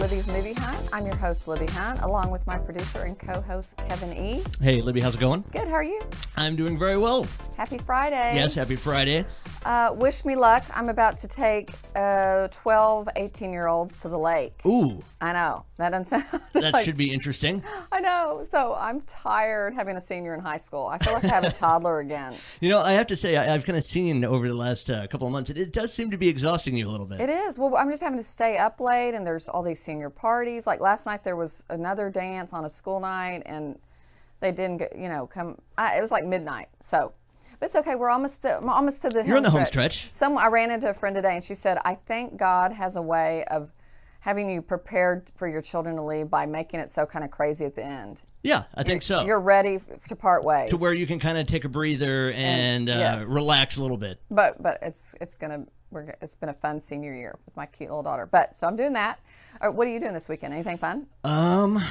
Libby's Movie Hunt. I'm your host, Libby Hunt, along with my producer and co host, Kevin E. Hey, Libby, how's it going? Good, how are you? I'm doing very well. Happy Friday. Yes, happy Friday. Uh, wish me luck. I'm about to take uh, 12, 18 year olds to the lake. Ooh, I know. That doesn't sound that like- should be interesting. I know. So I'm tired having a senior in high school. I feel like I have a toddler again. You know, I have to say, I, I've kind of seen over the last uh, couple of months, it, it does seem to be exhausting you a little bit. It is. Well, I'm just having to stay up late, and there's all these senior parties. Like last night, there was another dance on a school night, and they didn't get, you know, come. I, it was like midnight. So, but it's okay. We're almost to, almost to the. You're on the home stretch. Some I ran into a friend today, and she said, "I think God has a way of having you prepared for your children to leave by making it so kind of crazy at the end. yeah, I think so. You're ready to part ways. to where you can kind of take a breather and, uh, yes. relax a little bit. but but it's it's gonna we're, it's been a fun senior year with my cute little daughter. But so I'm doing that. Or what are you doing this weekend? Anything fun? Um,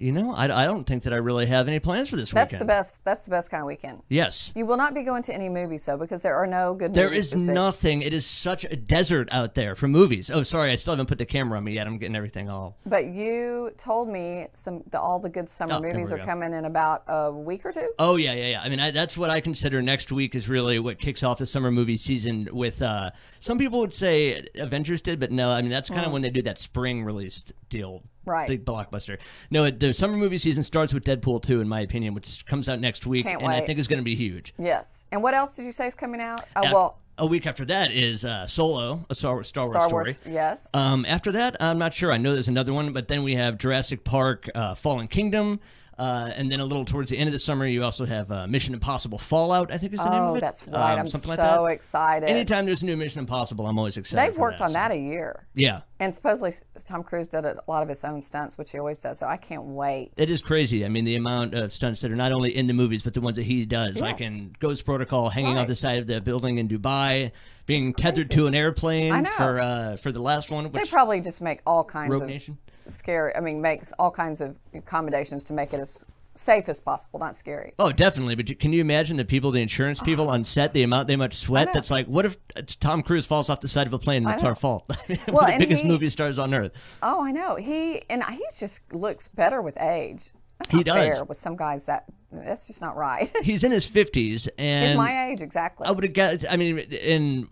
you know, I, I don't think that I really have any plans for this That's weekend. That's the best. That's the best kind of weekend. Yes. You will not be going to any movies though, because there are no good. There movies is nothing. It is such a desert out there for movies. Oh, sorry, I still haven't put the camera on me yet. I'm getting everything all. But you told me some the, all the good summer Oh, movies are go. coming in about a week or two. Oh yeah, yeah, yeah. I mean, I, that's what I consider next week is really what kicks off the summer movie season. With uh, some people would say Avengers did, but no. I mean, that's kind of when they do that spring release deal, Mm. Right. Big blockbuster. No, it- the summer movie season starts with Deadpool two, in my opinion, which comes out next week, Can't and I think is going to be huge. Yes. And what else did you say is coming out? Oh Uh, well, a week after that is uh, Solo, a Star, Star Wars Star story. Wars. Yes. Um, after that, I'm not sure. I know there's another one, but then we have Jurassic Park, uh, Fallen Kingdom, uh, and then a little towards the end of the summer, you also have uh, Mission Impossible Fallout. I think is the name oh, of it. that's right. Um, I'm something so like that. excited. Anytime there's a new Mission Impossible, I'm always excited. They've worked on so- that a year. Yeah, And supposedly Tom Cruise did a lot of his own stunts, which he always does. So I can't wait. it is crazy. I mean, the amount of stunts that are not only in the movies, but the ones that he does, like in Ghost Protocol, hanging Right. off the side of the building in Dubai, being tethered to an airplane for uh, for the last one, They probably just make all kinds Rogue of Nation. Scary. I mean, makes all kinds of accommodations to make it as safe as possible, not scary. Oh, definitely. But can you imagine the people, the insurance people on set, the amount they must sweat? That's like, what if uh, Tom Cruise falls off the side of a plane and it's our fault? Well, the biggest he- movie stars on earth. Oh, I know. He and he just looks better with age. That's He not does. fair with some guys. That that's just not right. He's in his fifties, He's and my age exactly. I would have guessed. I mean, in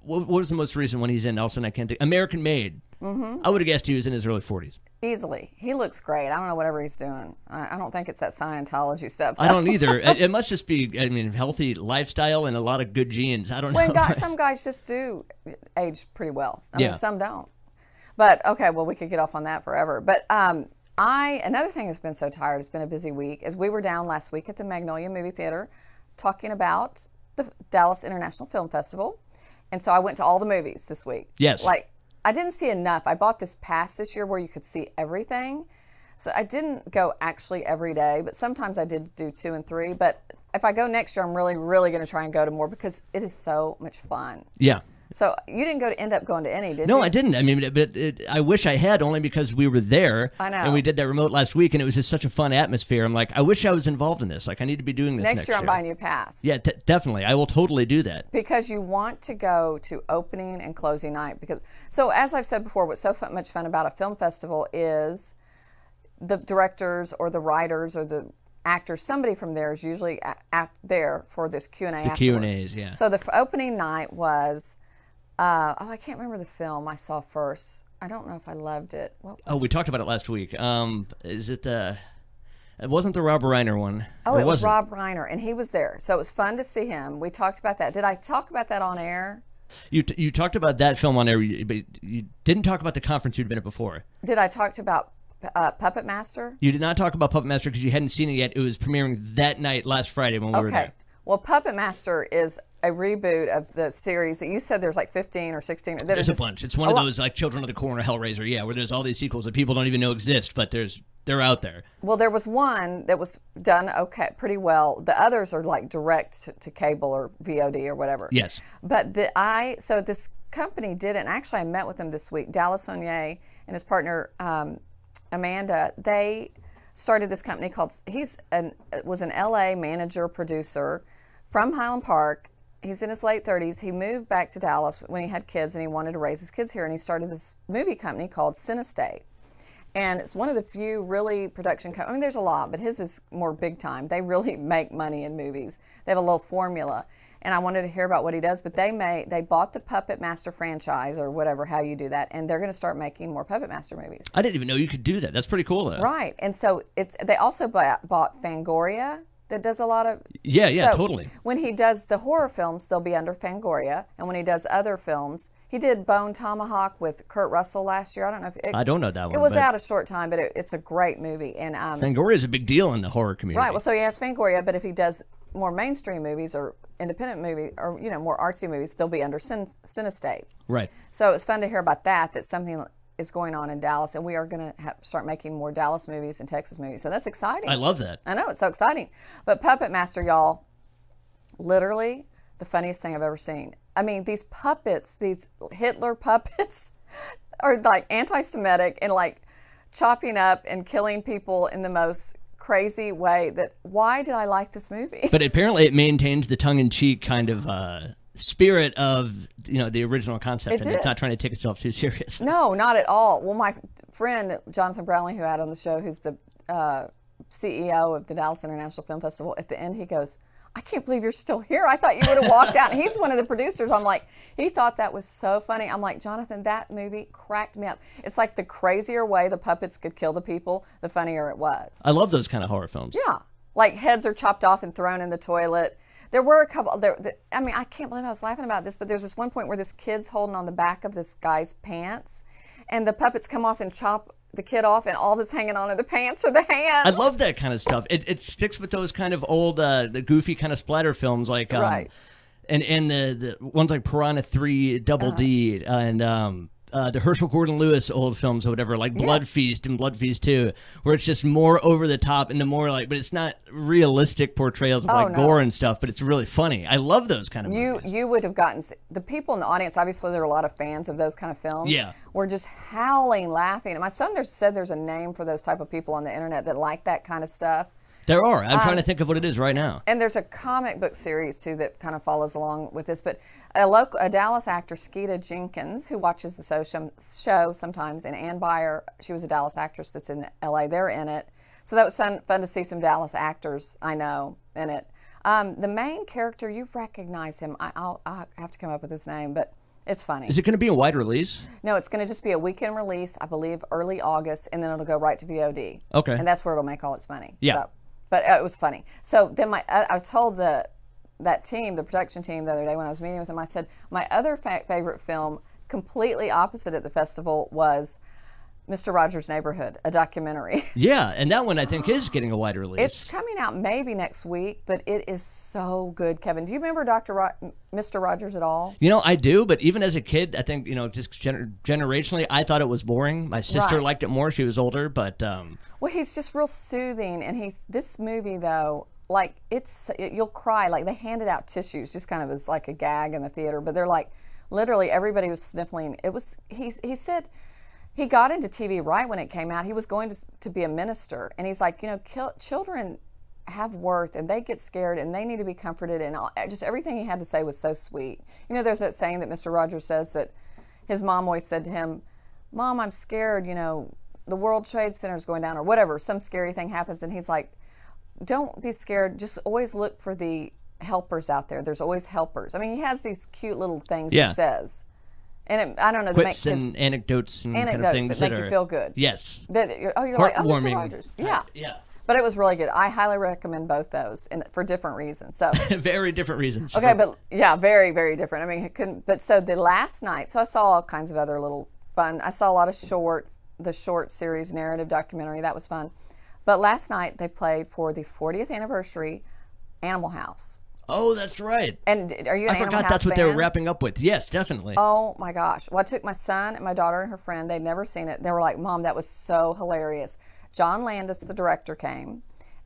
what, what was the most recent one he's in? Nelson, I can't think. American Made. Mm-hmm. I would have guessed he was in his early forties. Easily, he looks great. I don't know whatever he's doing. I, I don't think it's that Scientology stuff. I don't either. it, it must just be. I mean, healthy lifestyle and a lot of good genes. I don't when know. guys, some guys just do age pretty well. I Yeah. mean, some don't. But okay, well, we could get off on that forever. But um, I another thing has been so tired. It's been a busy week. Is we were down last week at the Magnolia Movie Theater, talking about the Dallas International Film Festival, and so I went to all the movies this week. Yes. Like I didn't see enough. I bought this pass this year where you could see everything. So I didn't go actually every day, but sometimes I did do two and three. But if I go next year, I'm really, really going to try and go to more because it is so much fun. yeah. So you didn't go to end up going to any, did No, you? No, I didn't. I mean, but it, I wish I had only because we were there. I know. And we did that remote last week, and it was just such a fun atmosphere. I'm like, I wish I was involved in this. Like, I need to be doing this Next, next, year, I'm buying you a pass. Yeah, t- definitely. I will totally do that. Because you want to go to opening and closing night. Because so, as I've said before, what's so fun, much fun about a film festival is the directors or the writers or the actors. Somebody from there is usually a- at there for this Q and A. The Q and A's, yeah. So the f- opening night was, uh, oh, I can't remember the film I saw first. I don't know if I loved it. What Oh, we talked about it last week. Um, is it the? It wasn't the Rob Reiner one. Oh, it was it? Rob Reiner, and he was there. So it was fun to see him. We talked about that. Did I talk about that on air? You t- you talked about that film on air, but you didn't talk about the conference you'd been at before. Did I talk about uh, Puppet Master? You did not talk about Puppet Master because you hadn't seen it yet. It was premiering that night last Friday when we were Okay. there. Well, Puppet Master is a reboot of the series that you said there's like 15 or 16. that are There's a bunch. It's one of those like Children of the Corn or Hellraiser, yeah, where there's all these sequels that people don't even know exist, but there's they're out there. Well, there was one that was done okay, pretty well. The others are like direct to, to cable or VOD or whatever. Yes. But the I so this company did it. And actually, I met with them this week. Dallas Sonnier and his partner um, Amanda. They started this company called. He's an was an LA manager producer from Highland Park. he's in his late 30s. He moved back to Dallas when he had kids and he wanted to raise his kids here. And he started this movie company called Cinestate. And it's one of the few really production companies. I mean, there's a lot, but his is more big time. They really make money in movies. They have a little formula. And I wanted to hear about what he does, but they made they bought the Puppet Master franchise or whatever how you do that, and they're going to start making more Puppet Master movies. I didn't even know you could do that. That's pretty cool, though. Right, and so it's they also bought, bought Fangoria that does a lot of Yeah, yeah, so totally. When he does the horror films, they'll be under Fangoria, and when he does other films, he did Bone Tomahawk with Kurt Russell last year. I don't know if it, I don't know that one. it was out a short time, but it, it's a great movie. And um, Fangoria is a big deal in the horror community. right, well, so he has Fangoria, but if he does more mainstream movies or independent movie or you know more artsy movies, they'll be under Cin- Cinestate. right. So it's fun to hear about that. That something is going on in Dallas, and we are going to start making more Dallas movies and Texas movies. So that's exciting. I love that. I know it's so exciting. But Puppet Master, y'all, literally the funniest thing I've ever seen. I mean, these puppets, these Hitler puppets, are like anti-Semitic and like chopping up and killing people in the most crazy way. That why did I like this movie? But apparently, it maintains the tongue-in-cheek kind of uh, spirit of you know the original concept, It and it's not trying to take itself too serious. No, not at all. Well, my friend Jonathan Brownlee, who I had on the show, who's the uh, CEO of the Dallas International Film Festival, at the end he goes, I can't believe you're still here. I thought you would have walked out. And he's one of the producers. I'm like, he thought that was so funny. I'm like, Jonathan, that movie cracked me up. It's like the crazier way the puppets could kill the people, the funnier it was. I love those kind of horror films. Yeah, like heads are chopped off and thrown in the toilet. There were a couple. There, there, I mean, I can't believe I was laughing about this, but there's this one point where this kid's holding on the back of this guy's pants, and the puppets come off and chop the kid off, and all that's hanging on are the pants or the hands. I love that kind of stuff. It, it sticks with those kind of old, uh, the goofy kind of splatter films, like um, Right. and and the, the ones like Piranha Three, Double D, Uh-huh. and um, uh, the Herschell Gordon Lewis old films or whatever, like Blood Yes. Feast and Blood Feast Two, where it's just more over the top and the more like, but it's not realistic portrayals of like Oh, no. gore and stuff, but it's really funny. I love those kind of You movies. you would have gotten the people in the audience. Obviously, there are a lot of fans of those kind of films. Yeah. were just howling, laughing. And my son there said there's a name for those type of people on the internet that like that kind of stuff. There are. I'm Um, trying to think of what it is right now. And there's a comic book series too that kind of follows along with this. But a local, a Dallas actor, Skeeta Jenkins, who watches the show, show sometimes, and Ann Byer, she was a Dallas actress that's in LA. They're in it, so that was fun, fun to see some Dallas actors I know in it. Um, the main character, you recognize him. I, I'll, I'll have to come up with his name, but it's funny. Is it going to be a wide release? No, it's going to just be a weekend release, I believe, early August, and then it'll go right to VOD. Okay. And that's where it'll make all its money. Yeah. So, but uh, it was funny. So then my, I, I told the that team, the production team, the other day when I was meeting with them, I said my other fa- favorite film, completely opposite at the festival, was Mr. Rogers' Neighborhood, a documentary. Yeah, and that one I think is getting a wide release. It's coming out maybe next week, but it is so good, Kevin. Do you remember Dr. Ro- Mr. Rogers at all? You know, I do, but even as a kid, I think you know, just gener- generationally, I thought it was boring. My sister Right. liked it more; she was older, but um, Well, he's just real soothing, and he's this movie though. Like it's it, you'll cry. Like they handed out tissues, just kind of as like a gag in the theater, but they're like literally everybody was sniffling. It was he he said he got into TV right when it came out. He was going to to be a minister, and he's like, you know, kill, children have worth and they get scared and they need to be comforted and all, just everything he had to say was so sweet. You know, there's that saying that Mr. Rogers says that his mom always said to him, "Mom, I'm scared. You know, the World Trade Center is going down or whatever. Some scary thing happens." And he's like, "Don't be scared. Just always look for the helpers out there. There's always helpers." I mean, he has these cute little things Yeah. he says, and it, I don't know. make quips and anecdotes and kind of anecdotes things that make are you feel good. yes, that oh, you're like, oh, Mr. Rogers. Yeah. yeah, But it was really good. I highly recommend both those, and for different reasons. So. very different reasons. Okay, but yeah, very, very different. I mean, it couldn't. But so the last night, so I saw all kinds of other little fun. I saw a lot of short, the short series narrative documentary. That was fun. But last night they played for the 40th anniversary, Animal House. Oh, that's right. And are you an I forgot that's what they were wrapping up with. Yes, definitely. Oh my gosh. Well, I took my son and my daughter and her friend. They'd never seen it. They were like, Mom, that was so hilarious. John Landis, the director, came,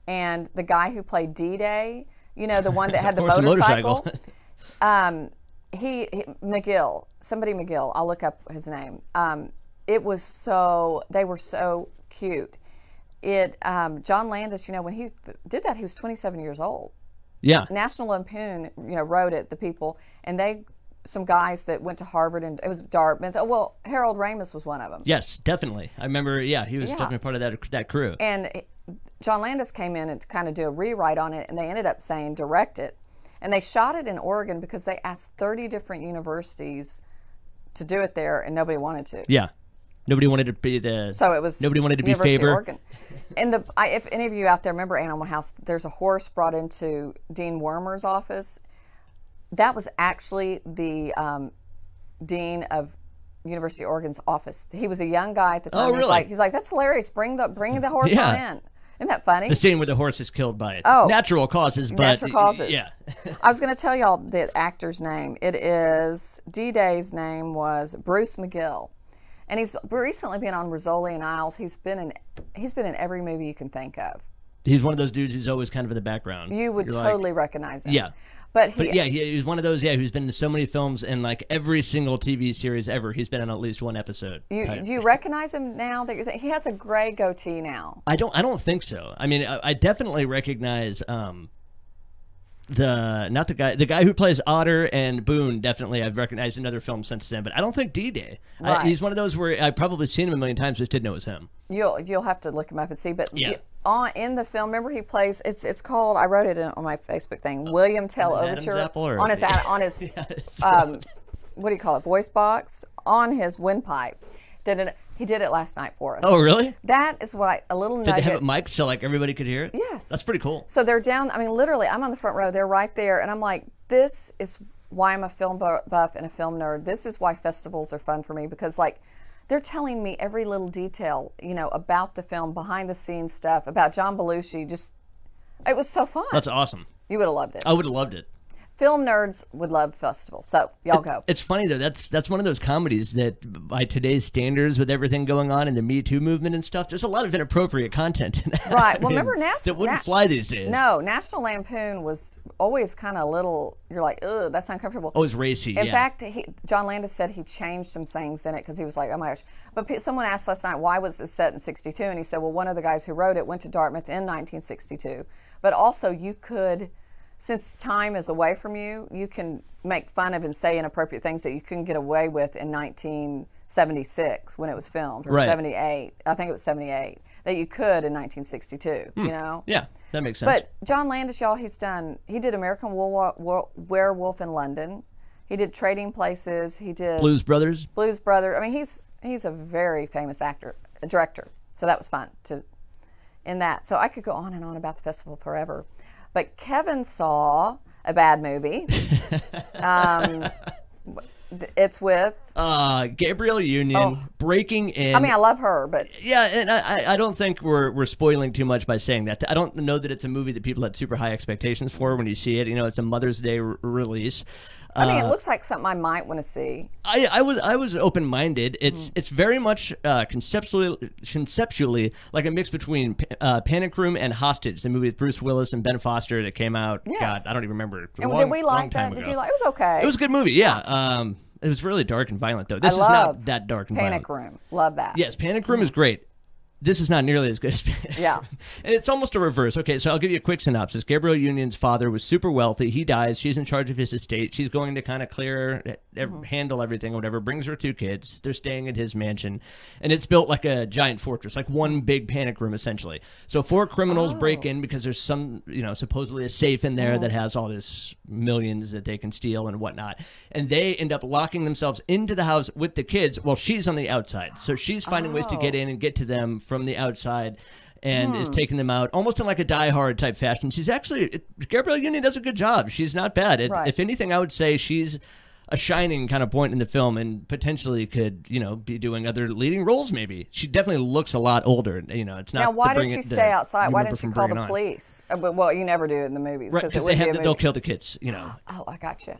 and the guy who played D Day, you know, the one that had the motorcycle. motorcycle. um, he, he, McGill, somebody McGill, I'll look up his name. Um, it was so, they were so cute. It, um, John Landis, you know, when he did that, he was 27 years old. Yeah. National Lampoon, you know, wrote it. The people and they, some guys that went to Harvard and it was Dartmouth. Oh, well, Harold Ramis was one of them. Yes, definitely. I remember. Yeah, he was Yeah. definitely part of that that crew. And John Landis came in and to kind of do a rewrite on it, and they ended up saying direct it. And they shot it in Oregon because they asked 30 different universities to do it there, and nobody wanted to. yeah. Nobody wanted to be the. So it was Nobody wanted to be University Faber. Oregon. And the I, if any of you out there remember Animal House, there's a horse brought into Dean Wormer's office. That was actually the um, dean of University of Oregon's office. He was a young guy at the time. Oh, He's really? like, he's like, that's hilarious. Bring the bring the horse Yeah. on in. Isn't that funny? the scene where the horse is killed by it. Oh. natural causes, but Natural causes. Yeah. I was going to tell y'all the actor's name. It is D Day's name was Bruce McGill, and he's recently been on Rizzoli and Isles. He's been in he's been in every movie you can think of. He's one of those dudes who's always kind of in the background. You would You're like- totally recognize him. Yeah. but he But yeah, he, he's one of those. Yeah, who's been in so many films and like every single TV series ever. He's been in at least one episode. you, do you recognize him now that you're thinking he has a gray goatee now? I don't. I don't think so. I mean, I, I definitely recognize um, the not the guy the guy who plays Otter and Boone. Definitely, I've recognized another film since then. But I don't think D Day. Right. He's one of those where I've probably seen him a million times, just didn't know it was him. You'll you'll have to look him up and see. But Yeah. you- on in the film, remember he plays. It's it's called. I wrote it in, on my Facebook thing. William Tell Overture or- on his ad- on his um, what do you call it? Voice box on his windpipe. Did it? He did it last night for us. Oh, really? That is why a little Did they have it mic'd so like everybody could hear it? Yes. That's pretty cool. So they're down. I mean, literally, I'm on the front row. They're right there, and I'm like, this is why I'm a film buff and a film nerd. This is why festivals are fun for me because, like, they're telling me every little detail, you know, about the film, behind the scenes stuff, about John Belushi. Just, it was so fun. That's awesome. you would have loved it. I would have loved it. Film nerds would love festivals. So y'all go. It's funny though. That's that's one of those comedies that, by today's standards, with everything going on in the Me Too movement and stuff, there's a lot of inappropriate content. In that. Right. Well, I mean, remember Nas- that wouldn't Na- fly these days. No, National Lampoon was always kind of a little. You're like, ugh, that's uncomfortable. Oh, it's racy. In yeah. fact, he, John Landis said he changed some things in it because he was like, oh my gosh. But pe- someone asked last night, why was it set in 62? And he said, well, one of the guys who wrote it went to Dartmouth in 1962. But also, you could, since time is away from you, you can make fun of and say inappropriate things that you couldn't get away with in 1976 when it was filmed, or Right. 78. I think it was 78, that you could in 1962, hmm. you know? yeah, that makes sense. But John Landis, y'all, he's done. He did American Werewolf in London. He did Trading Places. He did Blues Brothers. Blues Brother. I mean, he's he's a very famous actor, a director. So that was fun to in that. So I could go on and on about the festival forever. But Kevin saw a bad movie. um, it's with. Uh, Gabrielle Union breaking in. Oh. I mean, I love her, but yeah, and I, I- don't think we're we're spoiling too much by saying that. I don't know that it's a movie that people had super high expectations for when you see it. You know, it's a Mother's Day r- release. I mean, Uh, it looks like something I might want to see. I, I was I was open minded. It's Mm. it's very much uh, conceptually conceptually like a mix between uh, Panic Room and Hostage, the movie with Bruce Willis and Ben Foster that came out. Yes. God, I don't even remember. And long- did we like that? Did you like? It was okay. It was a good movie. Yeah. Um, it was really dark and violent though. This I is not that dark and Panic violent. Room. Love that. Yes, Panic Room is great. This is not nearly as good as Yeah. and it's almost a reverse. Okay, so I'll give you a quick synopsis. Gabrielle Union's father was super wealthy. He dies. She's in charge of his estate. She's going to kind of clear, Mm-hmm. handle everything, whatever. Brings her two kids. They're staying at his mansion, and it's built like a giant fortress, like one big panic room essentially. So four criminals break Oh. in because there's some, you know, supposedly a safe in there that Mm-hmm. has all this millions that they can steal and whatnot. And they end up locking themselves into the house with the kids while she's on the outside. So she's finding ways to get Oh. in and get to them from the outside and Hmm. is taking them out almost in like a Die Hard type fashion. She's actually it, Gabrielle Union does a good job. She's not bad. It, Right. If anything, I would say she's a shining kind of point in the film and potentially could you know be doing other leading roles. Maybe she definitely looks a lot older. You know, it's not. Now, why does she it- stay outside? Why didn't she call the On. police? Uh, Well, you never do it in the movies because because they have the, they'll kill the kids. You know. Oh, I got you.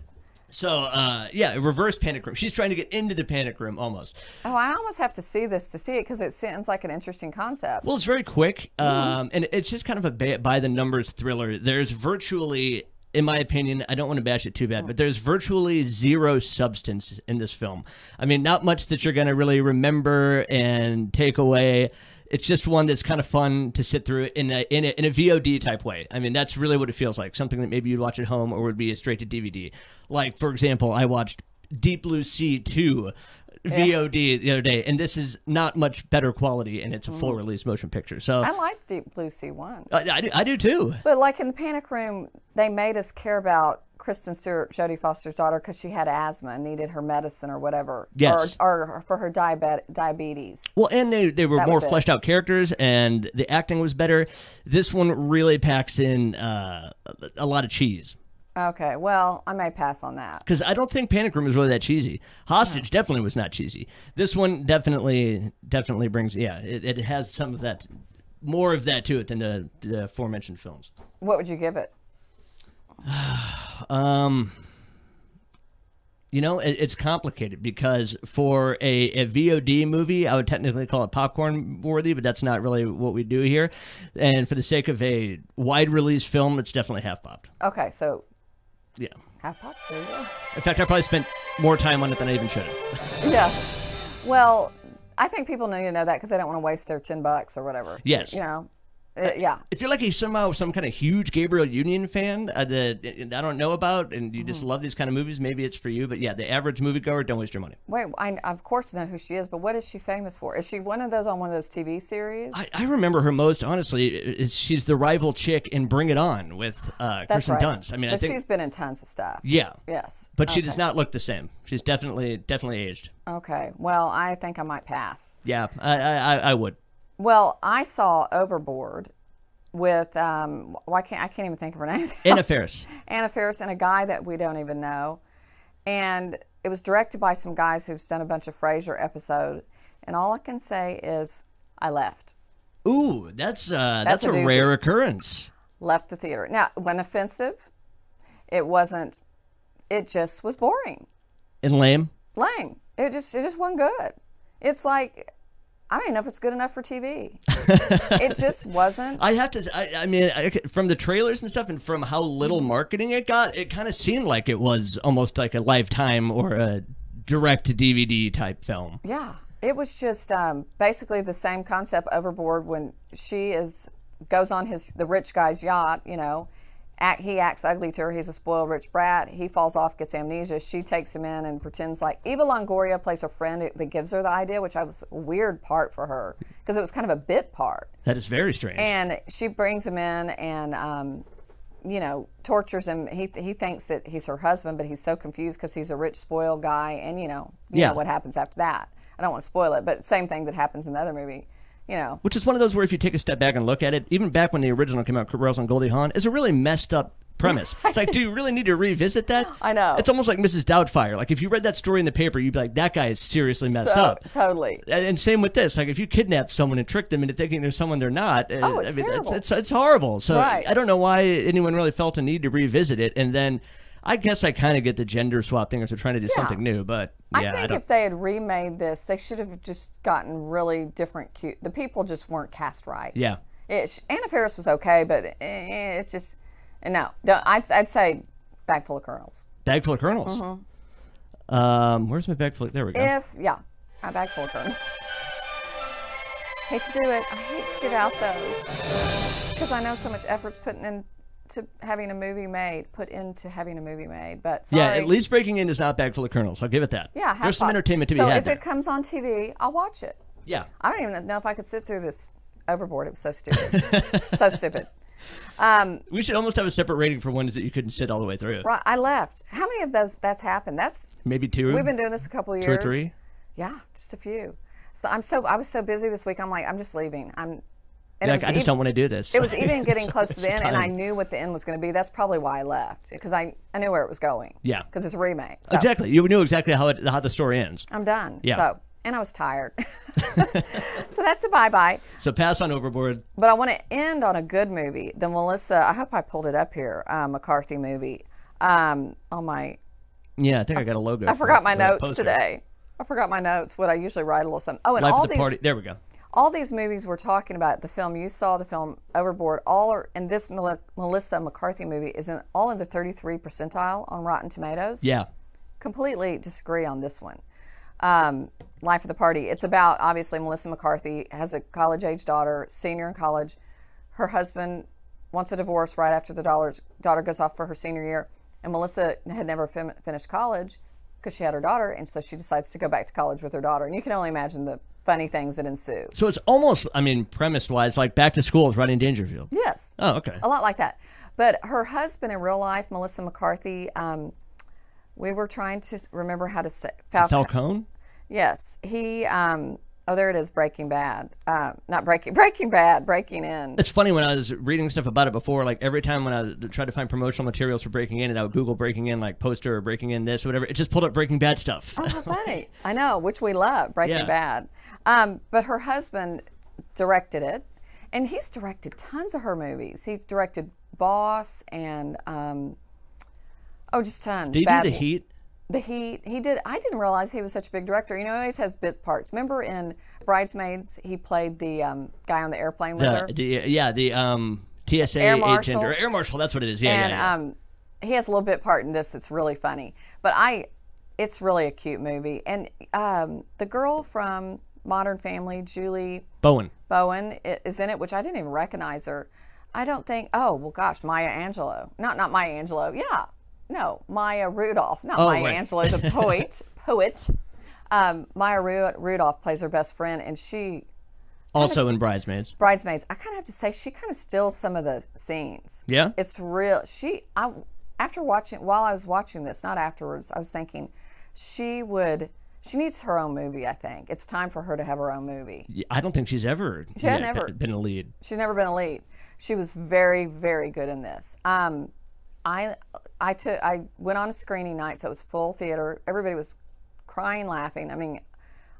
So uh, yeah, reverse panic room. She's trying to get into the panic room almost. Oh, I almost have to see this to see it because it sounds like an interesting concept. Well, it's very quick, um, and it's just kind of a by the numbers thriller. There's virtually, in my opinion, I don't want to bash it too bad, but there's virtually zero substance in this film. I mean, not much that you're going to really remember and take away. It's just one that's kind of fun to sit through in a, in a in a VOD type way. I mean, that's really what it feels like. Something that maybe you'd watch at home or would be a straight to DVD. Like for example, I watched Deep Blue Sea two. VOD the other day, and this is not much better quality, and it's a full mm. release motion picture. So I like Deep Blue Sea one, I, I, do, I do too. but like in the Panic Room, they made us care about Kristen Stewart, Jodie Foster's daughter, because she had asthma and needed her medicine or whatever, Yes. or, or for her diabet- diabetes. Well, and they they were That more it. fleshed out characters, and the acting was better. This one really packs in uh, a- lot of cheese. Okay, well, I may pass on that. because I don't think Panic Room is really that cheesy. Hostage definitely was not cheesy. This one definitely definitely brings yeah, it, it has some of that more of that to it than the, the aforementioned films. What would you give it? Um, you know, it, it's complicated because for a, a VOD movie, I would technically call it popcorn worthy, but that's not really what we do here. And for the sake of a wide release film, it's definitely half popped. Okay, so Yeah. half pop. There you go. In fact, I probably spent more time on it than I even should have. Yes. Well, I think people need to know that because they don't want to waste their ten bucks or whatever. Yes. You know. Uh, yeah. if you're like a somehow some kind of huge Gabrielle Union fan uh, that I don't know about, and you just love these kind of movies, maybe it's for you. But yeah, the average moviegoer, don't waste your money. Wait, I of course know who she is, but what is she famous for? Is she one of those on one of those TV series? I, I remember her most honestly. She's the rival chick in Bring It On with uh, Kirsten right. Dunst. I mean, but I think she's been in tons of stuff. yeah, Yes. but she does not look the same. She's definitely definitely aged. Okay. Well, I think I might pass. Yeah, I I, I- I would. Well, I saw Overboard with um, why can't I can't even think of her name. Anna Faris. Anna Faris and a guy that we don't even know. And it was directed by some guys who've done a bunch of Frasier episode. And all I can say is I left. Ooh, that's uh, that's, That's a a, rare occurrence. Left the theater. Now, it wasn't offensive. It wasn't it just was boring. And lame. Lame. It just it just wasn't good. It's like I don't even know if it's good enough for TV. it just wasn't. I have to. I, I mean, I, from the trailers and stuff, and from how little Mm-hmm. marketing it got, it kind of seemed like it was almost like a Lifetime or a direct to DVD type film. Yeah, it was just um, basically the same concept overboard when she is goes on his the rich guy's yacht. You know, act, he acts ugly to her. He's a spoiled rich brat. He falls off, gets amnesia. She takes him in and pretends like Eva Longoria plays a friend that gives her the idea, which I was a weird part for her because it was kind of a bit part. That is very strange. And she brings him in and, um, you know, tortures him. He, he thinks that he's her husband, but he's so confused because he's a rich, spoiled guy. And, you know, you Yeah. know what happens after that. I don't want to spoil it, but same thing that happens in the other movie. You know, Which is one of those where if you take a step back and look at it, even back when the original came out, Kurt Russell and Goldie Hawn, is a really messed up premise. It's like, do you really need to revisit that? I know. It's almost like Mrs. Doubtfire. Like if you read that story in the paper, you'd be like, that guy is seriously messed so, up. totally. And and same with this. Like if you kidnap someone and trick them into thinking they're someone they're not, uh, Oh, it's I mean, terrible. it's, it's it's horrible. So Right. I don't know why anyone really felt a need to revisit it. And then I guess I kind of get the gender swap thing if they're trying to do something new. But yeah, I I, think don't. if they had remade this, they should have just gotten really different. Cute. The people just weren't cast right. yeah. It, Anna Faris was okay, but eh, it's just no. I'd, I'd say bag full of kernels. Bag full of kernels. Mm-hmm. Um, where's my bag full? There we go. If yeah, a bag full of kernels. hate to do it. I hate to give out those because I know so much effort's putting into having a movie made, put into having a movie made. But sorry. yeah, at least breaking in is not bag full of kernels. I'll give it that. yeah, there's some entertainment to so be had So if there. it comes on TV, I'll watch it. yeah. I don't even know if I could sit through this overboard. It was so stupid, so stupid. Um, We should almost have a separate rating for ones that you couldn't sit all the way through. right, I left. How many of those that's happened? That's Maybe two. we've been doing this a couple of two or years. three. Yeah, just a few. So I'm so I was so busy this week. I'm like I'm just leaving. I'm. Like, I just don't want to do this. It was even getting close to the end, and I knew what the end was going to be. That's probably why I left because I I knew where it was going. Yeah. because it's a remake. So Exactly. You knew exactly how it, how the story ends. I'm done. Yeah. So and I was tired. so that's a bye bye. So pass on overboard. But I want to end on a good movie. The Melissa, I hope I pulled it up here, uh, McCarthy movie. Um, on my, Yeah, I think I got a logo. I forgot my notes today. I forgot my notes. What I usually write a little something. Oh, and Life all the these, party. There we go. All these movies we're talking about, the film you saw, the film Overboard, all are, and this Mel- Melissa McCarthy movie is in all in the 33 percentile on Rotten Tomatoes. Yeah. Completely disagree on this one. um, Life of the Party. It's about obviously Melissa McCarthy has a college age daughter, senior in college. Her husband wants a divorce right after the daughter, daughter goes off for her senior year. And Melissa had never fin- finished college because she had her daughter, and so she decides to go back to college with her daughter. And you can only imagine the funny things that ensue. So it's almost, I mean, premise wise, like Back to School with Rodney Dangerfield. Yes. Oh, okay. A lot like that. But her husband in real life, Melissa McCarthy, um, we were trying to remember how to say Fal- Falcone? Yes, he. Um, oh, there it is. Breaking Bad. Uh, not Breaking. Breaking Bad. Breaking In. It's funny when I was reading stuff about it before, like every time when I tried to find promotional materials for Breaking In and I would Google Breaking In, like poster or Breaking In this or whatever, it just pulled up Breaking Bad stuff. Oh, how funny. I know, which we love, Breaking Yeah. Bad. Um, but her husband directed it, and he's directed tons of her movies. He's directed Boss and, um, oh, just tons. Did he Bad- do the Heat? The Heat. He did. I didn't realize he was such a big director. You know, he always has bit parts. Remember in Bridesmaids, he played the um, guy on the airplane with her. The, the, yeah, the um, TSA Air agent Marshal. or Air Marshal, that's what it is. Yeah, and yeah, yeah. um, he has a little bit part in this that's really funny. But I, it's really a cute movie. And um, the girl from Modern Family, Julie Bowen. Bowen, is in it, which I didn't even recognize her. I don't think. Oh well, gosh, Maya Angelou. Not not Maya Angelou. Yeah, no, Maya Rudolph. Not Oh, Maya right. Angelou, the poet. poet. Um, Maya Ru- Rudolph plays her best friend, and she Also in Bridesmaids. bridesmaids. I kind of have to say she kind of steals some of the scenes. Yeah? It's real. She, I, after watching, while I was watching this, not afterwards, I was thinking, she would, she needs her own movie. I think it's time for her to have her own movie. Yeah, I don't think she's ever She yeah, never- been- been a lead. She's never been a lead. She was very, very good in this. Um, I, I took, I went on a screening night, so it was full theater. Everybody was crying, laughing. I mean,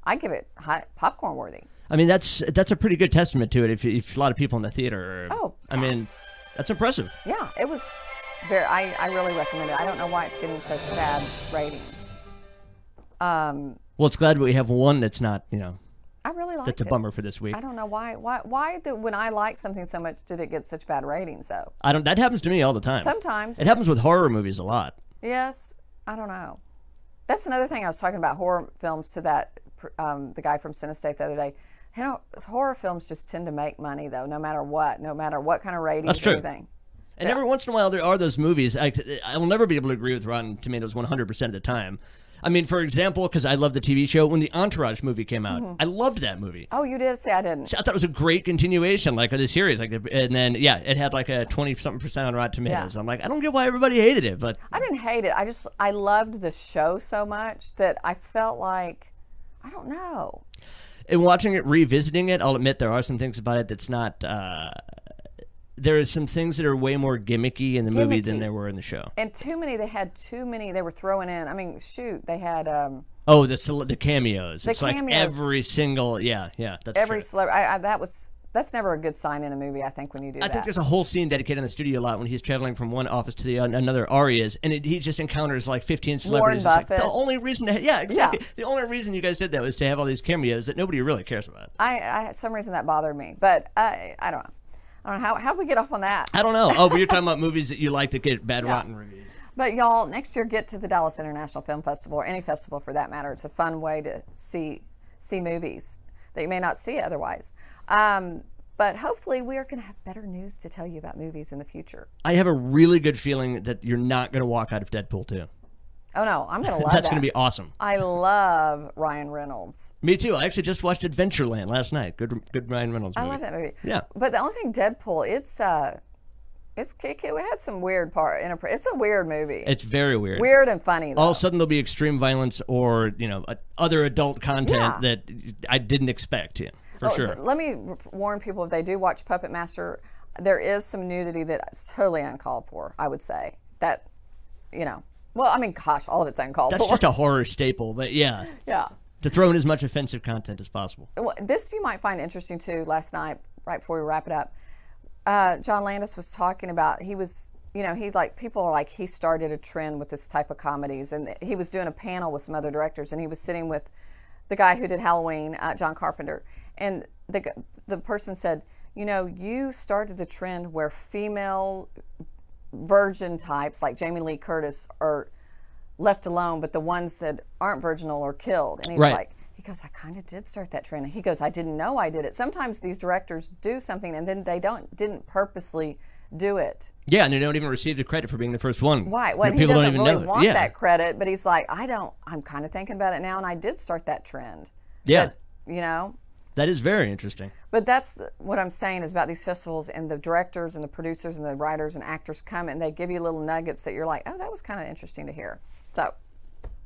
I give it high, popcorn worthy. I mean, that's that's a pretty good testament to it. If, if a lot of people in the theater, are, Oh, I mean, that's impressive. Yeah, it was very. I, I really recommend it. I don't know why it's getting such bad ratings. Um, Well, it's glad we have one that's not, you know, I really liked that's a it. bummer for this week. I don't know why. Why? Why do when I like something so much did it get such bad ratings though? I don't. That happens to me all the time. Sometimes, It happens with horror movies a lot. yes. I don't know. That's another thing I was talking about horror films to that um, the guy from Cinestate the other day. You know, horror films just tend to make money though, no matter what, no matter what kind of ratings. That's true. anything. And every once in a while, there are those movies. I, I will never be able to agree with Rotten Tomatoes 100% of the time. I mean, for example, because I love the TV show, when the Entourage movie came out, Mm-hmm. I loved that movie. Oh, you did say I didn't. I thought it was a great continuation, like of the series. Like, and then yeah, it had like a twenty something percent on Rotten Tomatoes. Yeah. I'm like, I don't get why everybody hated it, but I didn't hate it. I just I loved the show so much that I felt like I don't know. in watching it, revisiting it, I'll admit there are some things about it that's not. Uh, there are some things that are way more gimmicky in the movie than there were in the show. And too many. They had too many. They were throwing in. I mean, shoot, they had um, Oh, the cele- the cameos. it's like cameos. every single yeah yeah. That's every true. celebrity. I, I, that was that's never a good sign in a movie. I think when you do I that. think there's a whole scene dedicated in the studio lot when he's traveling from one office to the another Arias, and it, he just encounters like 15 celebrities. Like, Buffett. the only reason, to, yeah, exactly. Yeah. The only reason you guys did that was to have all these cameos that nobody really cares about. I, I some reason that bothered me, but I I don't know. I don't know how how we get off on that. I don't know. Oh, but you're talking about movies that you like that get bad rotten reviews. But y'all, next year get to the Dallas International Film Festival or any festival for that matter. It's a fun way to see see movies that you may not see otherwise. Um, but hopefully, we are going to have better news to tell you about movies in the future. I have a really good feeling that you're not going to walk out of Deadpool 2. Oh no, I'm going to love that. That's that. going to be awesome. I love Ryan Reynolds. Me too. I actually just watched Adventureland last night. Good, good Ryan Reynolds movie. I love that movie. Yeah. But the only thing, Deadpool, it's uh, it's it, had some weird part. inappro- It's a weird movie. It's very weird. weird and funny though. All of a sudden, there'll be extreme violence or you know other adult content Yeah. that I didn't expect. Yeah, for Oh, sure. Let me warn people if they do watch Puppet Master, there is some nudity that's totally uncalled for. I would say that, you know, well, I mean, gosh, all of it's uncalled That's for. just a horror staple, but yeah, yeah. to throw in as much offensive content as possible. Well, this you might find interesting too. Last night, right before we wrap it up, uh, John Landis was talking about he was, you know, he's like people are like he started a trend with this type of comedies, and he was doing a panel with some other directors, and he was sitting with the guy who did Halloween, uh, John Carpenter, and the the person said, you know, you started the trend where female virgin types like Jamie Lee Curtis are left alone, but the ones that aren't virginal are killed. And he's Right. like, he goes, I kind of did start that trend. He goes, I didn't know I did it. Sometimes these directors do something and then they don't didn't purposely do it. Yeah, and they don't even receive the credit for being the first one. Why? Well, You know, he doesn't don't even really know want yeah. that credit, but he's like, I don't. I'm kind of thinking about it now, and I did start that trend. Yeah, But, you know, that is very interesting. but that's what I'm saying is about these festivals and the directors and the producers and the writers and actors come and they give you little nuggets that you're like, oh, that was kind of interesting to hear. So,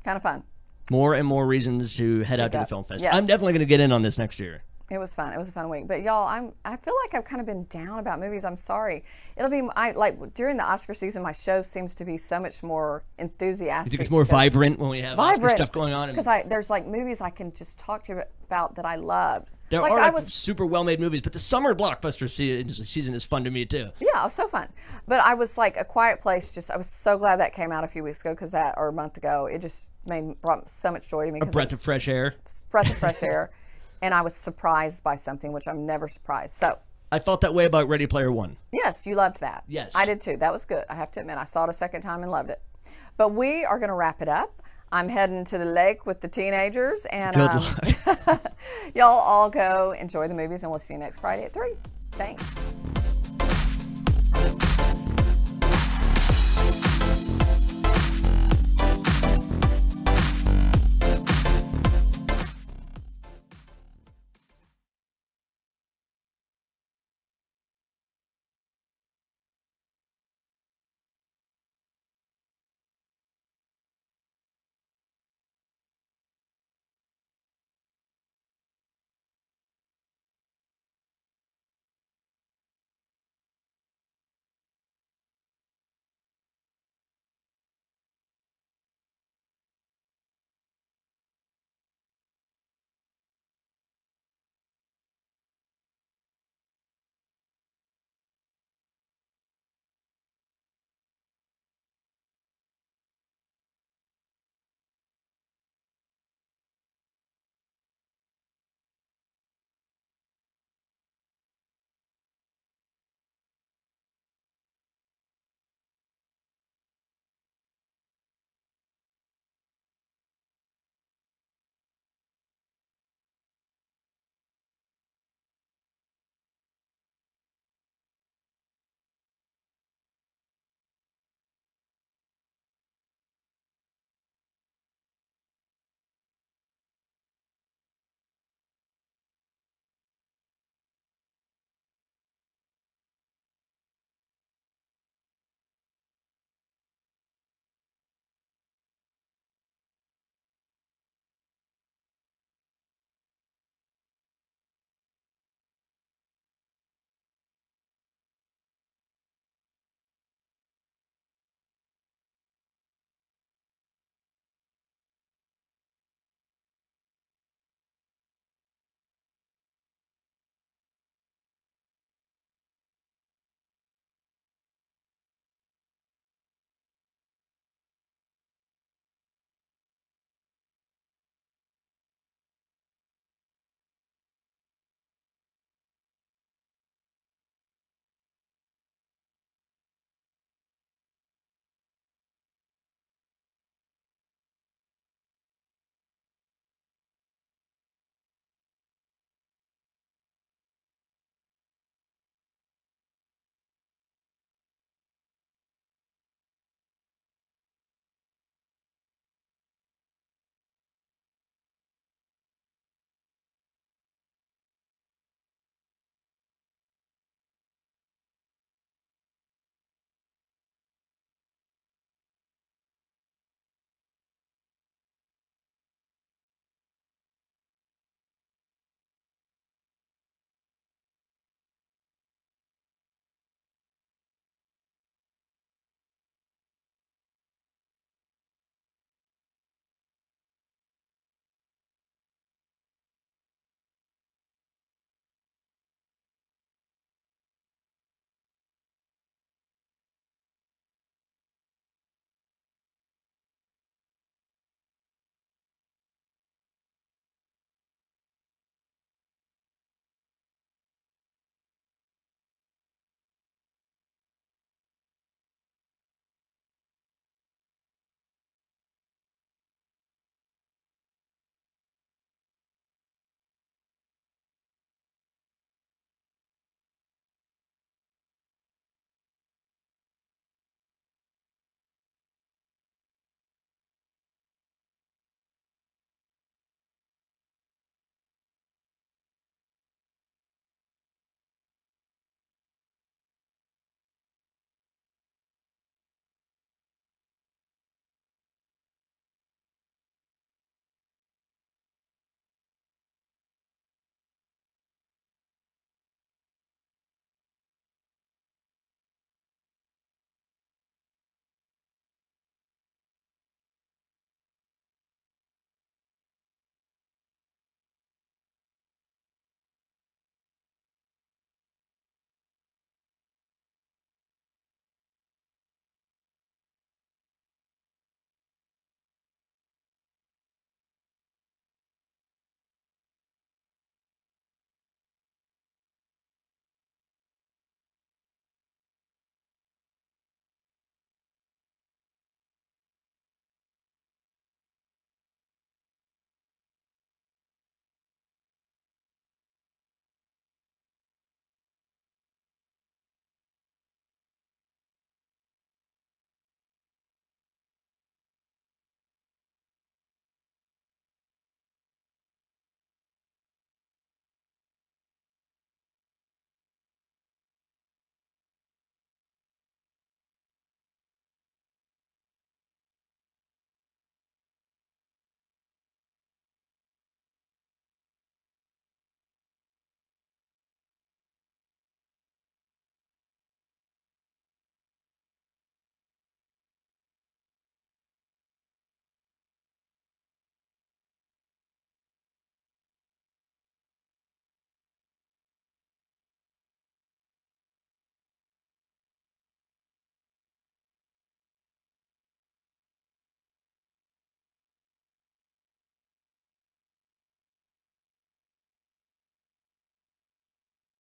kind of fun. More and more reasons to head out to the film fest. Yes. I'm definitely going to get in on this next year. It was fun. It was a fun week. But y'all, I'm I feel like I've kind of been down about movies. I'm sorry. It'll be I like during the Oscar season, my show seems to be so much more enthusiastic. It's more vibrant when we have Oscar vibrant stuff going on. Because I there's like movies I can just talk to you about that I loved. There like are like, was super well-made movies, but the summer blockbuster season is fun to me too. yeah, it was so fun. But I was like a quiet place. Just I was so glad that came out a few weeks ago because that or a month ago it just made brought so much joy to me. A breath of fresh air. breath of fresh air, and I was surprised by something which I'm never surprised. So I felt that way about Ready Player One. Yes, you loved that. Yes. I did too. That was good. I have to admit, I saw it a second time and loved it. But we are going to wrap it up. I'm heading to the lake with the teenagers, and um, y'all all go enjoy the movies, and we'll see you next Friday at 3. Thanks.